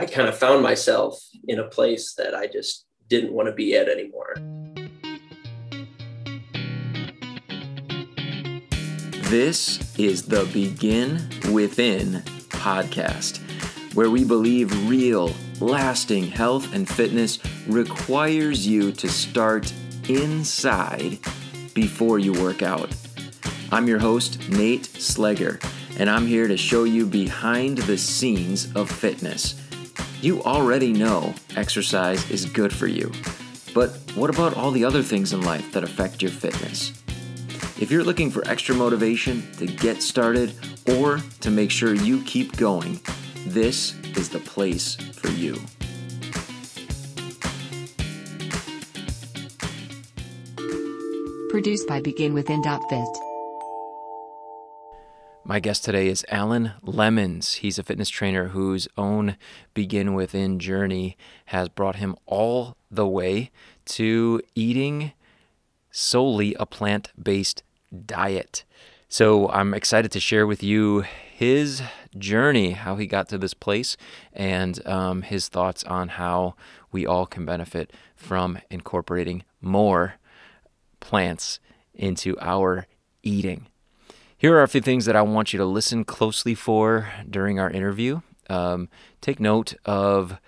I kind of found myself in a place that I just didn't want to be at anymore. This is the Begin Within podcast, where we believe real, lasting health and fitness requires you to start inside before you work out. I'm your host, Nate Slegger, and I'm here to show you behind the scenes of fitness. You already know exercise is good for you, but what about all the other things in life that affect your fitness? If you're looking for extra motivation to get started or to make sure you keep going, this is the place for you. Produced by BeginWithin.fit. My guest today is Alan Lemons. He's a fitness trainer whose own Begin Within journey has brought him all the way to eating solely a plant based diet. So I'm excited to share with you his journey, how he got to this place, and um, his thoughts on how we all can benefit from incorporating more plants into our eating. Here are a few things that I want you to listen closely for during our interview. Um, take note of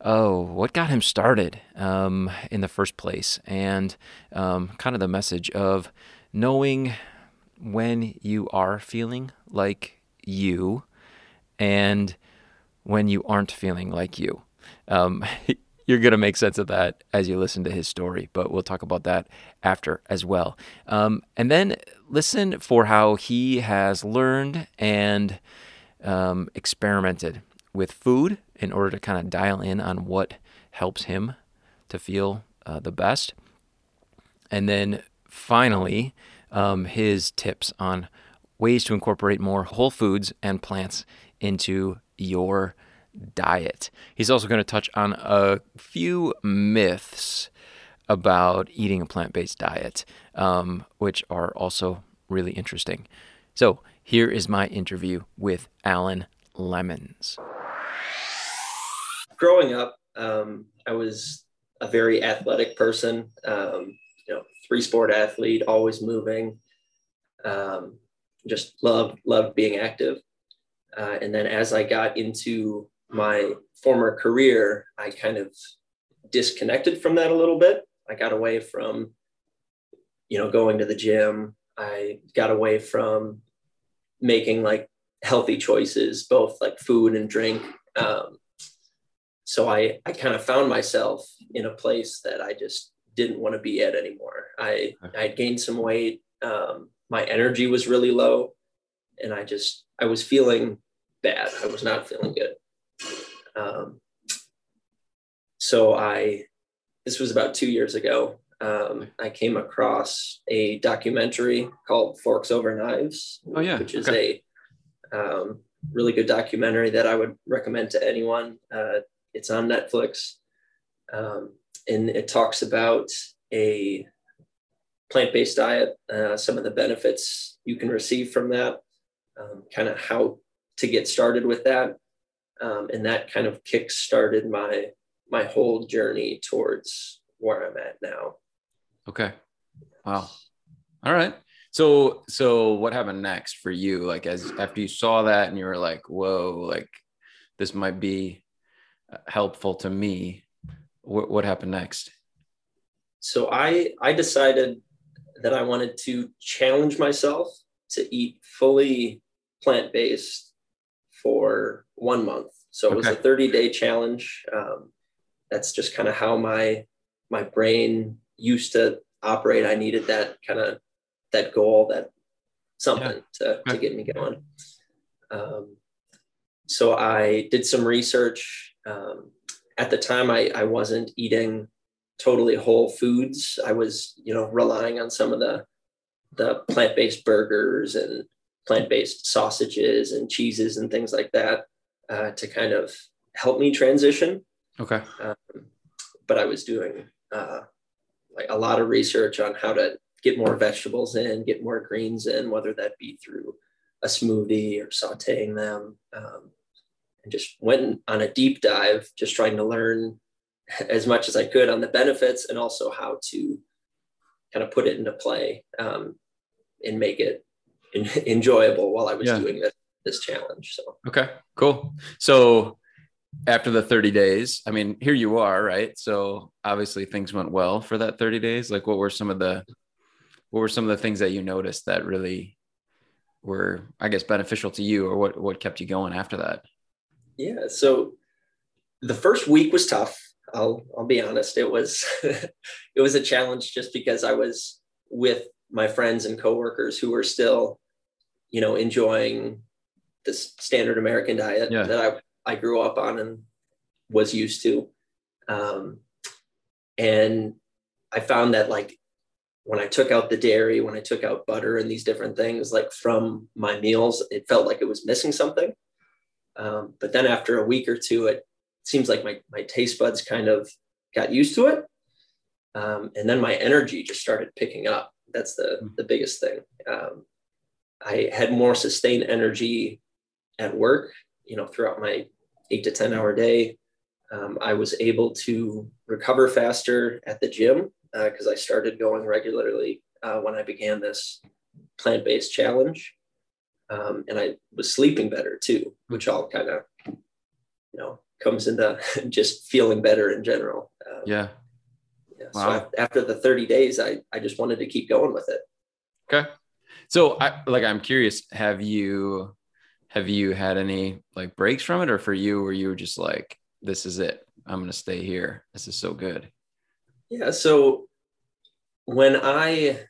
oh, what got him started um, in the first place, and um, kind of the message of knowing when you are feeling like you and when you aren't feeling like you. Um, you're going to make sense of that as you listen to his story, but we'll talk about that after as well. Um, and then listen for how he has learned and um, experimented with food in order to kind of dial in on what helps him to feel uh, the best. And then finally, um, his tips on ways to incorporate more whole foods and plants into your diet. He's also going to touch on a few myths about eating a plant based diet, um, which are also really interesting. So, here is my interview with Alan Lemons. Growing up, um, I was a very athletic person. Um, three sport athlete, always moving. Um, just loved loved being active. Uh, and then as I got into my former career, I kind of disconnected from that a little bit. I got away from, you know, going to the gym. I got away from making like healthy choices, both like food and drink. Um, so I, I kind of found myself in a place that I just didn't want to be at anymore. I I had gained some weight. Um, my energy was really low, and I just I was feeling bad. I was not feeling good. Um, so I this was about two years ago. Um, I came across a documentary called Forks Over Knives. Oh yeah, which is okay. a um, really good documentary that I would recommend to anyone. Uh, it's on Netflix. Um, and it talks about a plant-based diet, uh, some of the benefits you can receive from that, um, kind of how to get started with that, um, and that kind of kick-started my my whole journey towards where I'm at now. Okay. Wow. All right. So so what happened next for you? Like as after you saw that and you were like, whoa, like this might be uh, helpful to me what, what happened next? So I I decided that I wanted to challenge myself to eat fully plant based for one month. So it was a 30 day challenge. Um, that's just kind of how my my brain used to operate. I needed that kind of that goal, that something yeah. to, to get me going. Um, so I did some research. Um, at the time I, I wasn't eating totally whole foods. I was, you know, relying on some of the the plant-based burgers and plant-based sausages and cheeses and things like that uh, to kind of help me transition. Okay. Um, but I was doing uh, like a lot of research on how to get more vegetables in, get more greens in, whether that be through a smoothie or sauteing them. Um, and just went on a deep dive, just trying to learn as much as I could on the benefits and also how to kind of put it into play um, and make it in, enjoyable while I was yeah. doing this this challenge. So okay, cool. So after the 30 days, I mean, here you are, right? So obviously things went well for that 30 days. Like what were some of the what were some of the things that you noticed that really were, I guess, beneficial to you or what what kept you going after that? Yeah. So the first week was tough. I'll I'll be honest. It was it was a challenge just because I was with my friends and coworkers who were still, you know, enjoying this standard American diet yeah. that I I grew up on and was used to. Um, and I found that like when I took out the dairy, when I took out butter and these different things, like from my meals, it felt like it was missing something. Um, but then after a week or two, it seems like my, my taste buds kind of got used to it. Um, and then my energy just started picking up. That's the, hmm. the biggest thing. Um, I had more sustained energy at work, you know, throughout my eight to 10 hour day. Um, I was able to recover faster at the gym because uh, I started going regularly uh, when I began this plant based challenge. Um, and I was sleeping better too, which all kind of, you know, comes into just feeling better in general. Um, yeah. yeah. Wow. So after the 30 days, I, I just wanted to keep going with it. Okay. So I like, I'm curious, have you, have you had any like breaks from it or for you, where you were just like, this is it, I'm going to stay here. This is so good. Yeah. So when I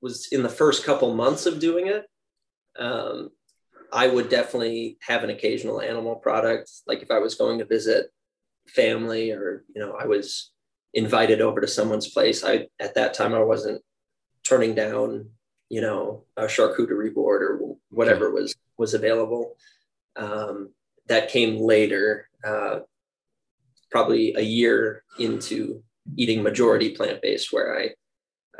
was in the first couple months of doing it, um, I would definitely have an occasional animal product. Like if I was going to visit family or, you know, I was invited over to someone's place. I, at that time, I wasn't turning down, you know, a charcuterie board or whatever okay. was, was available. Um, that came later, uh, probably a year into eating majority plant-based where I,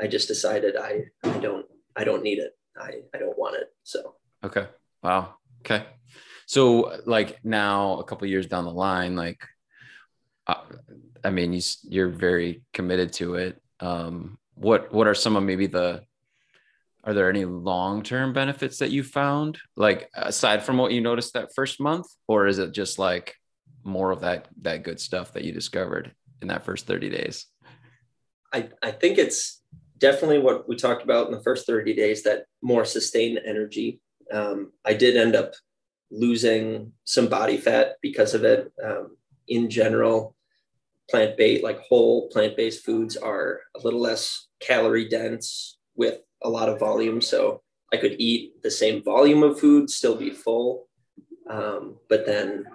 I just decided I, I don't, I don't need it. I, I don't want it. So, okay. Wow. Okay. So like now a couple years down the line, like, uh, I mean, you, you're very committed to it. Um, what, what are some of maybe the, are there any long-term benefits that you found? Like aside from what you noticed that first month or is it just like more of that that good stuff that you discovered in that first 30 days? I i think it's definitely what we talked about in the first 30 days that more sustained energy. Um, I did end up losing some body fat because of it. Um, in general, plant based, like whole plant based foods, are a little less calorie dense with a lot of volume. So I could eat the same volume of food, still be full, um, but then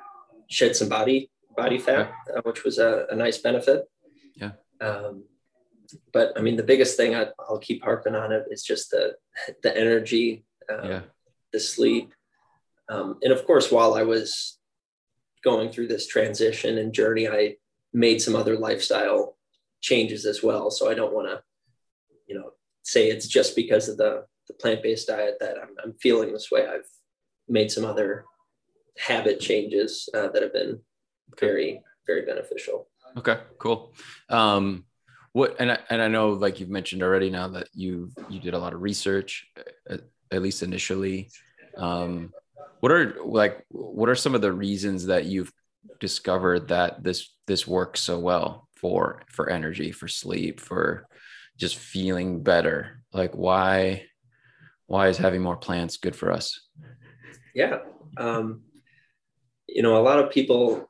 shed some body body fat, uh, which was a, a, nice benefit. Yeah. Um, but I mean, the biggest thing I, will keep harping on it is just the the energy. Um, yeah the sleep. Um, and of course, while I was going through this transition and journey, I made some other lifestyle changes as well. So I don't want to, say it's just because of the, the plant-based diet that I'm, I'm feeling this way. I've made some other habit changes uh, that have been very, very beneficial. Okay, cool. Um, what and I, and I know like you've mentioned already now that you you did a lot of research, at, at least initially. Um, what are like what are some of the reasons that you've discovered that this this works so well for for energy, for sleep, for just feeling better? Like why why is having more plants good for us? Yeah. Um, you know, a lot of people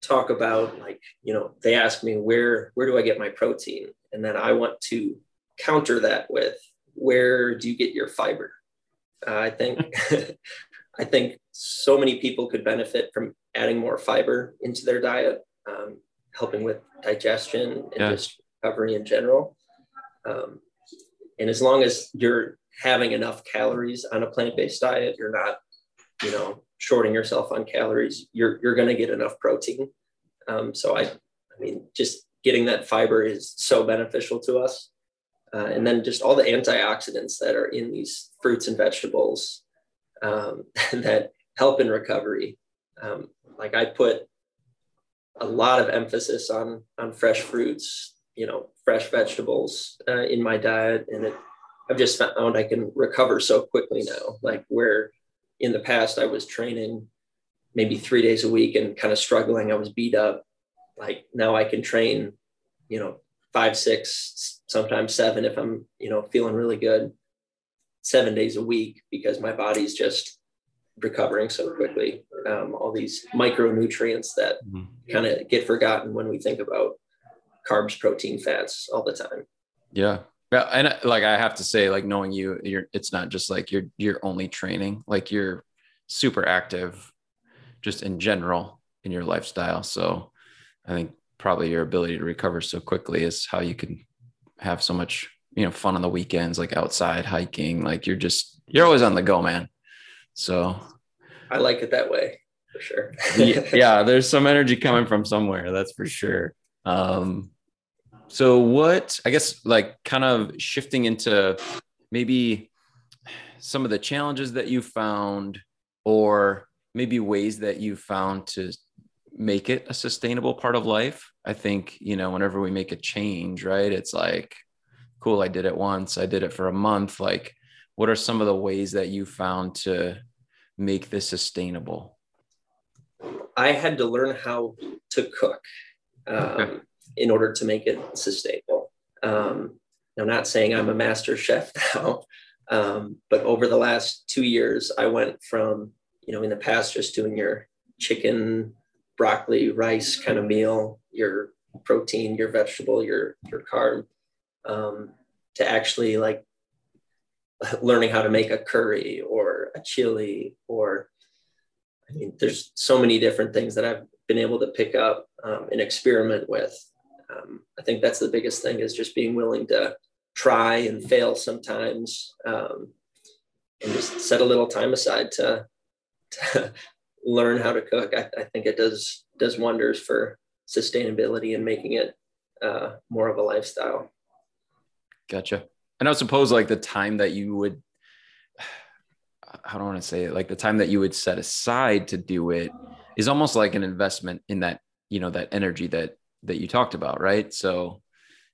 talk about like, you know, they ask me where where do I get my protein? And then I want to counter that with where do you get your fiber? Uh, I think I think so many people could benefit from adding more fiber into their diet, um, helping with digestion and yeah. just recovery in general. Um, and as long as you're having enough calories on a plant-based diet, you're not, you know, shorting yourself on calories. You're you're going to get enough protein. Um, so I, I mean, just getting that fiber is so beneficial to us. Uh, and then just all the antioxidants that are in these fruits and vegetables um, that help in recovery. Um, like I put a lot of emphasis on on fresh fruits, you know, fresh vegetables uh, in my diet, and it, I've just found I can recover so quickly now. Like where in the past I was training maybe three days a week and kind of struggling, I was beat up. Like now I can train, you know, five, six, sometimes seven if I'm, you know, feeling really good, seven days a week because my body's just recovering so quickly. Um, all these micronutrients that mm-hmm. kind of get forgotten when we think about carbs, protein, fats all the time. Yeah. Yeah. And uh, like I have to say, like knowing you, you're it's not just like you're you're only training, like you're super active just in general in your lifestyle. So I think probably your ability to recover so quickly is how you can have so much, you know, fun on the weekends, like outside hiking. Like you're just you're always on the go, man. So I like it that way for sure. yeah, yeah, there's some energy coming from somewhere, that's for sure. Um, so what I guess like kind of shifting into maybe some of the challenges that you found or maybe ways that you found to make it a sustainable part of life. I think, you know, whenever we make a change, right? It's like, cool, I did it once, I did it for a month. Like, what are some of the ways that you found to make this sustainable? I had to learn how to cook um, okay. in order to make it sustainable. Um, I'm not saying I'm a master chef now, um, but over the last two years, I went from, you know, in the past, just doing your chicken, broccoli, rice kind of meal, your protein, your vegetable, your your carb, um, to actually like learning how to make a curry or a chili or I mean, there's so many different things that I've been able to pick up um, and experiment with. Um, I think that's the biggest thing is just being willing to try and fail sometimes um, and just set a little time aside to, to learn how to cook. I, I, think it does does wonders for sustainability and making it uh, more of a lifestyle. Gotcha. And I suppose like the time that you would, I don't want to say it? Like the time that you would set aside to do it is almost like an investment in that, you know, that energy that, that you talked about. Right. So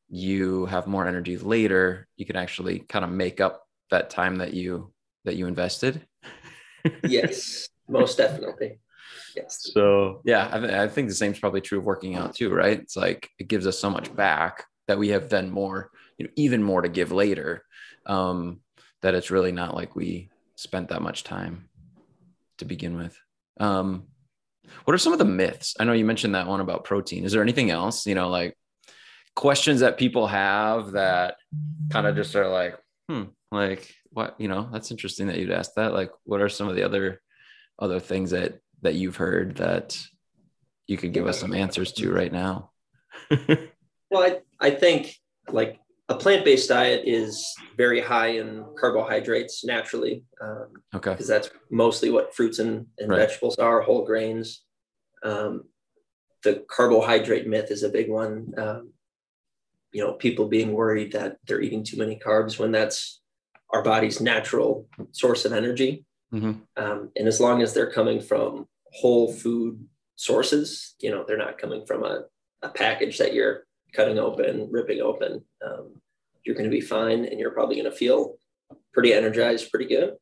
you have more energy later, you can actually kind of make up that time that you, that you invested. yes, most definitely. Yes. So yeah, I, th- I think the same is probably true of working out too, right? It's like it gives us so much back that we have then more you know even more to give later um, that it's really not like we spent that much time to begin with um, what are some of the myths? I know you mentioned that one about protein. Is there anything else you know like questions that people have that kind of just are like hmm like what? You know that's interesting that you'd ask that. Like what are some of the other other things that that you've heard that you could give us some answers to right now? Well I, I think like a plant-based diet is very high in carbohydrates naturally um, okay because that's mostly what fruits and, and right. vegetables are whole grains um, the carbohydrate myth is a big one um, you know people being worried that they're eating too many carbs when that's our body's natural source of energy mm-hmm. Um, and as long as they're coming from whole food sources you know they're not coming from a, a package that you're cutting open, ripping open, um, you're going to be fine and you're probably going to feel pretty energized, pretty good.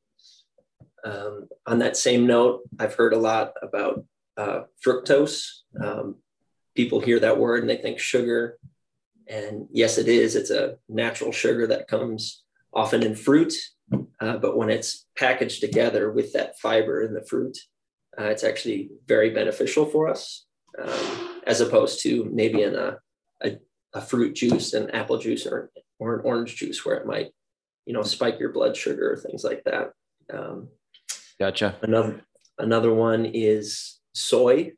Um, on that same note, I've heard a lot about uh, fructose. Um, people hear that word and they think sugar. And yes, it is. It's a natural sugar that comes often in fruit. Uh, but when it's packaged together with that fiber in the fruit, uh, it's actually very beneficial for us, um, as opposed to maybe in a a, a fruit juice and apple juice or, or an orange juice where it might, you know, spike your blood sugar or things like that. Um, gotcha. Another, another one is soy.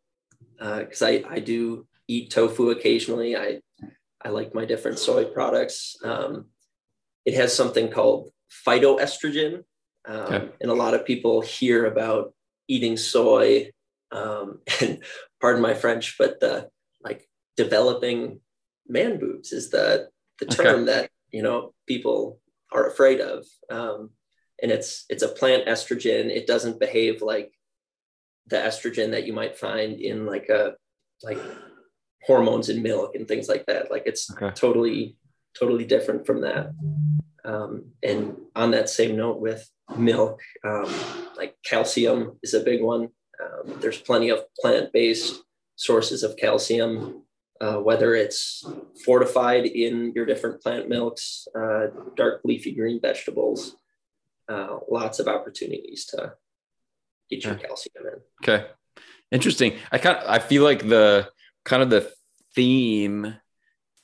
Uh, cause I, I do eat tofu occasionally. I, I like my different soy products. Um, it has something called phytoestrogen. Um, okay. And a lot of people hear about eating soy. Um, and pardon my French, but the like developing man boobs is the the term okay. that you know people are afraid of um, and it's it's a plant estrogen it doesn't behave like the estrogen that you might find in like a like hormones in milk and things like that. Like it's okay. totally totally different from that. Um, and on that same note with milk, um, like calcium is a big one. Um, there's plenty of plant-based sources of calcium, uh, whether it's fortified in your different plant milks, uh, dark leafy green vegetables, uh, lots of opportunities to get your calcium in. Okay, interesting. I kind of I feel like the kind of the theme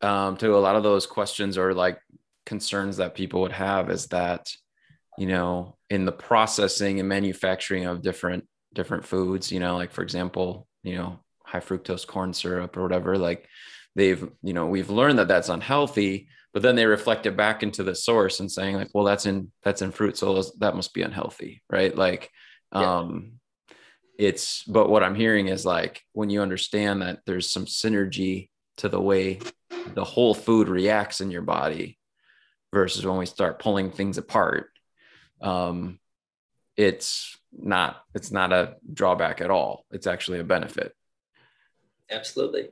um, to a lot of those questions or like concerns that people would have is that you know in the processing and manufacturing of different different foods you know like for example you know high fructose corn syrup or whatever like they've you know we've learned that that's unhealthy but then they reflect it back into the source and saying like well that's in that's in fruit so that must be unhealthy right? Like yeah. um it's but what i'm hearing is like when you understand that there's some synergy to the way the whole food reacts in your body versus when we start pulling things apart um it's not it's not a drawback at all. It's actually a benefit absolutely.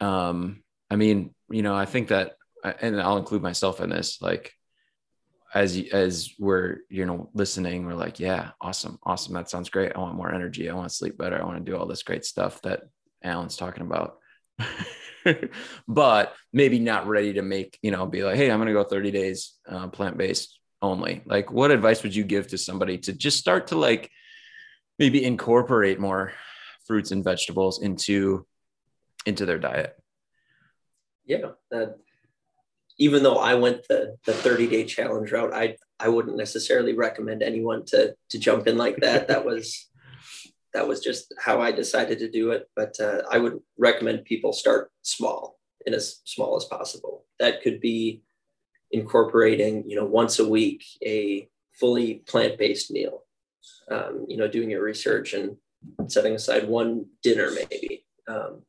Um i mean you know i think that and i'll include myself in this like as as we're you know listening we're like yeah awesome awesome. That sounds great. I want more energy. I want to sleep better. I want to do all this great stuff that alan's talking about. But maybe not ready to make you know be like hey i'm going to go 30 days uh, plant-based only. Like what advice would you give to somebody to just start to like maybe incorporate more fruits and vegetables into into their diet yeah that even though I went the the 30 day challenge route, I I wouldn't necessarily recommend anyone to to jump in like that. That was that was just how I decided to do it. But uh, I would recommend people start small and as small as possible. That could be incorporating, you know, once a week a fully plant based meal. Um, you know, doing your research and setting aside one dinner maybe. Um,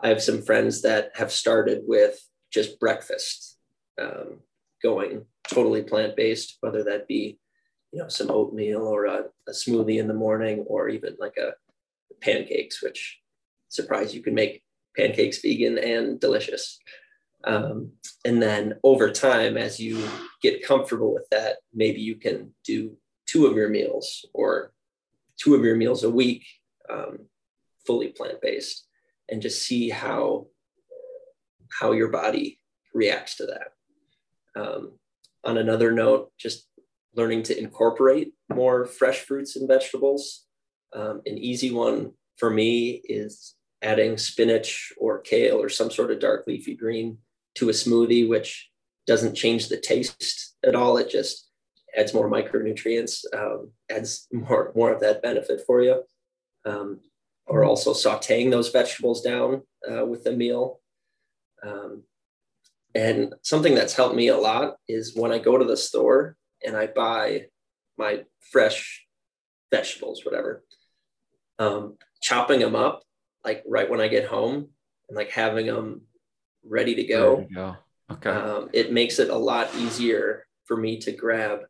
I have some friends that have started with just breakfast um, going totally plant based, whether that be you know some oatmeal or a, a, smoothie in the morning, or even like a pancakes, which surprise you can make pancakes vegan and delicious. Um, and then over time, as you get comfortable with that, maybe you can do two of your meals or two of your meals a week, um, fully plant based, and just see how how your body reacts to that. Um, on another note, just learning to incorporate more fresh fruits and vegetables. Um, an easy one for me is adding spinach or kale or some sort of dark leafy green to a smoothie, which doesn't change the taste at all. It just adds more micronutrients, um, adds more, more of that benefit for you. Um, or also sauteing those vegetables down uh, with the meal. Um, and something that's helped me a lot is when I go to the store and I buy my fresh vegetables, whatever, um, chopping them up like right when I get home and like having them ready to go. Ready to go. Okay. Um, it makes it a lot easier for me to grab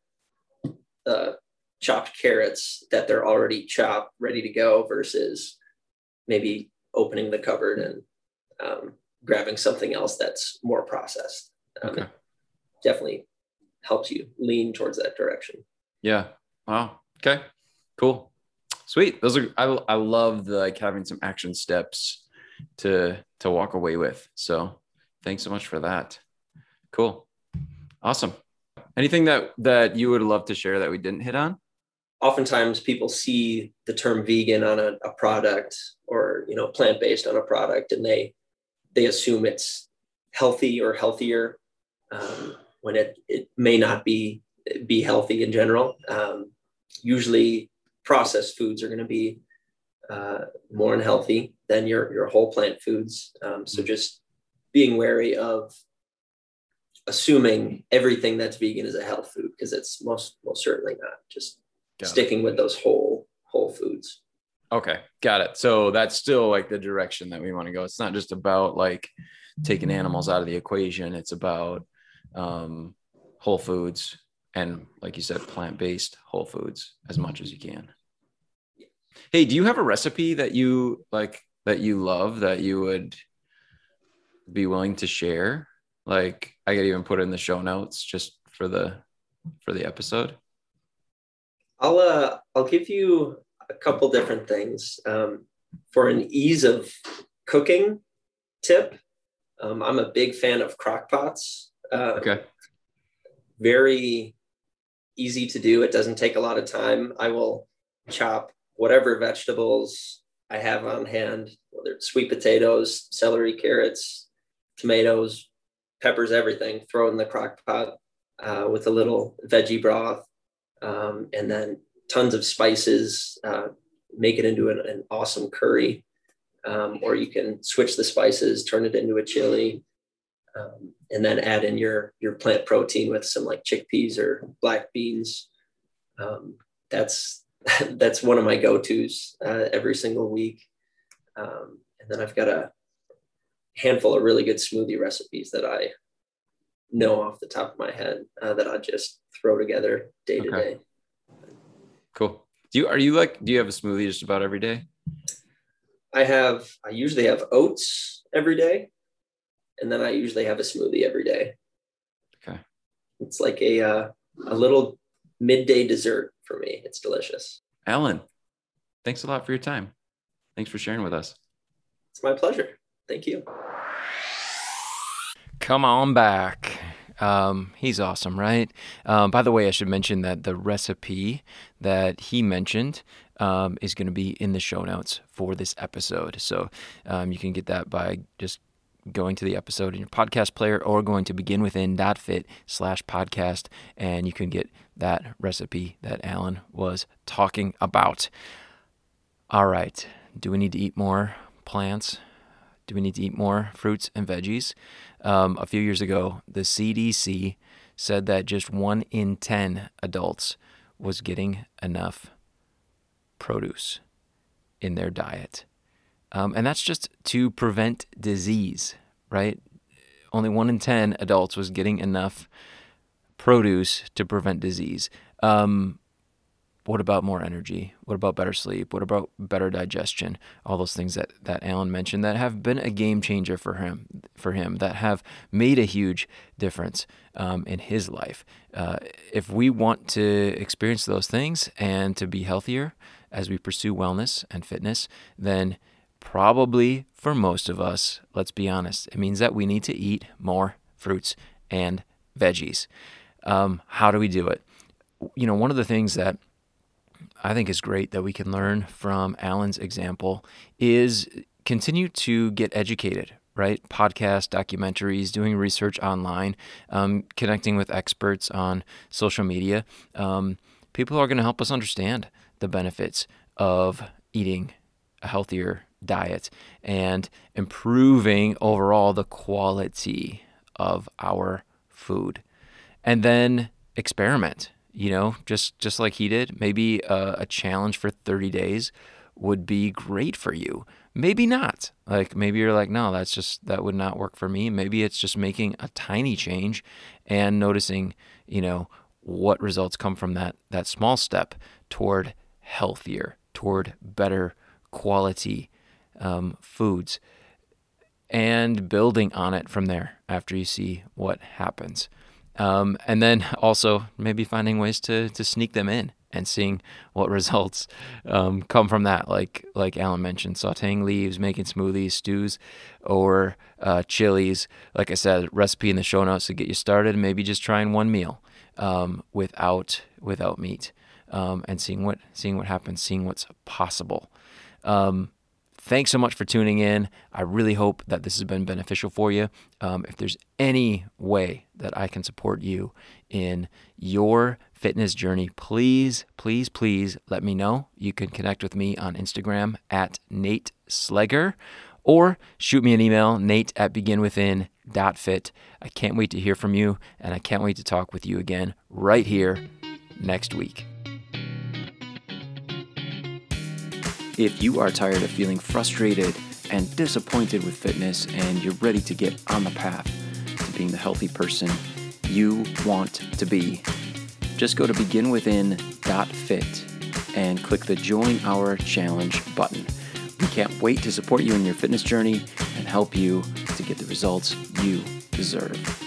the chopped carrots that they're already chopped, ready to go, versus maybe opening the cupboard and um, grabbing something else that's more processed. Um, okay. definitely helps you lean towards that direction. Yeah. Wow. Okay. Cool. Sweet. Those are I I love the like having some action steps to to walk away with. So thanks so much for that. Cool. Awesome. Anything that that you would love to share that we didn't hit on? Oftentimes people see the term vegan on a, a product or you know plant-based on a product and they they assume it's healthy or healthier um, when it, it may not be be healthy in general. Um, usually, processed foods are going to be uh, more unhealthy than your your whole plant foods. Um, so mm-hmm. just being wary of assuming everything that's vegan is a health food because it's most most certainly not. Just Got sticking it. with those whole whole foods. Okay, got it. So that's still like the direction that we want to go. It's not just about like taking animals out of the equation. It's about um, whole foods and, like you said, plant based whole foods as much as you can. Hey, do you have a recipe that you like that you love that you would be willing to share? Like I could even put it in the show notes just for the for the episode. I'll uh I'll give you a couple different things. Um, for an ease of cooking tip, um, I'm a big fan of crock pots. Uh, Okay. very easy to do. It doesn't take a lot of time. I will chop whatever vegetables I have on hand, whether it's sweet potatoes, celery, carrots, tomatoes, peppers, everything, throw it in the crock pot uh, with a little veggie broth, um, and then tons of spices. Uh, make it into an, an awesome curry. Um, or you can switch the spices, turn it into a chili, um, and then add in your your plant protein with some like chickpeas or black beans. Um, that's that's one of my go-to's uh, every single week. Um, and then I've got a handful of really good smoothie recipes that I know off the top of my head uh, that I just throw together day to day. Cool. Do you are you like do you have a smoothie just about every day? I have I usually have oats every day, and then I usually have a smoothie every day. Okay. It's like a uh, a little midday dessert for me. It's delicious. Alan, thanks a lot for your time. Thanks for sharing with us. It's my pleasure. Thank you. Come on back. Um, he's awesome, right? Um, by the way, I should mention that the recipe that he mentioned um, is going to be in the show notes for this episode. So um, you can get that by just going to the episode in your podcast player or going to beginwithin.fit slash podcast, and you can get that recipe that Alan was talking about. All right. Do we need to eat more plants? Do we need to eat more fruits and veggies? Um, a few years ago, the CDC said that just one in 10 adults was getting enough produce in their diet. Um, and that's just to prevent disease, right? Only one in 10 adults was getting enough produce to prevent disease. Um, what about more energy? What about better sleep? What about better digestion? All those things that, that Alan mentioned that have been a game changer for him, for him that have made a huge difference um, in his life. Uh, if we want to experience those things and to be healthier as we pursue wellness and fitness, then probably for most of us, let's be honest, it means that we need to eat more fruits and veggies. Um, how do we do it? You know, one of the things that I think is great that we can learn from Alan's example is continue to get educated, right? Podcasts, documentaries, doing research online, um, connecting with experts on social media. Um, people are going to help us understand the benefits of eating a healthier diet and improving overall the quality of our food. And then experiment you know just just like he did maybe a, a, challenge for 30 days would be great for you. Maybe not. Like maybe you're like no that's just that would not work for me. Maybe it's just making a tiny change and noticing you know what results come from that that small step toward healthier toward better quality um, foods and building on it from there after you see what happens um, and then also maybe finding ways to to sneak them in and seeing what results um, come from that. Like like Alan mentioned, sautéing leaves, making smoothies, stews, or uh, chilies. Like I said, recipe in the show notes to get you started. Maybe just trying one meal um, without without meat um, and seeing what seeing what happens, seeing what's possible. Um, thanks so much for tuning in. I really hope that this has been beneficial for you. Um, if there's any way that I can support you in your fitness journey, please, please, please let me know. You can connect with me on Instagram at Nate Slegger or shoot me an email, nate at beginwithin.fit. I can't wait to hear from you, and I can't wait to talk with you again right here next week. If you are tired of feeling frustrated and disappointed with fitness and you're ready to get on the path to being the healthy person you want to be, just go to beginwithin.fit and click the Join Our Challenge button. We can't wait to support you in your fitness journey and help you to get the results you deserve.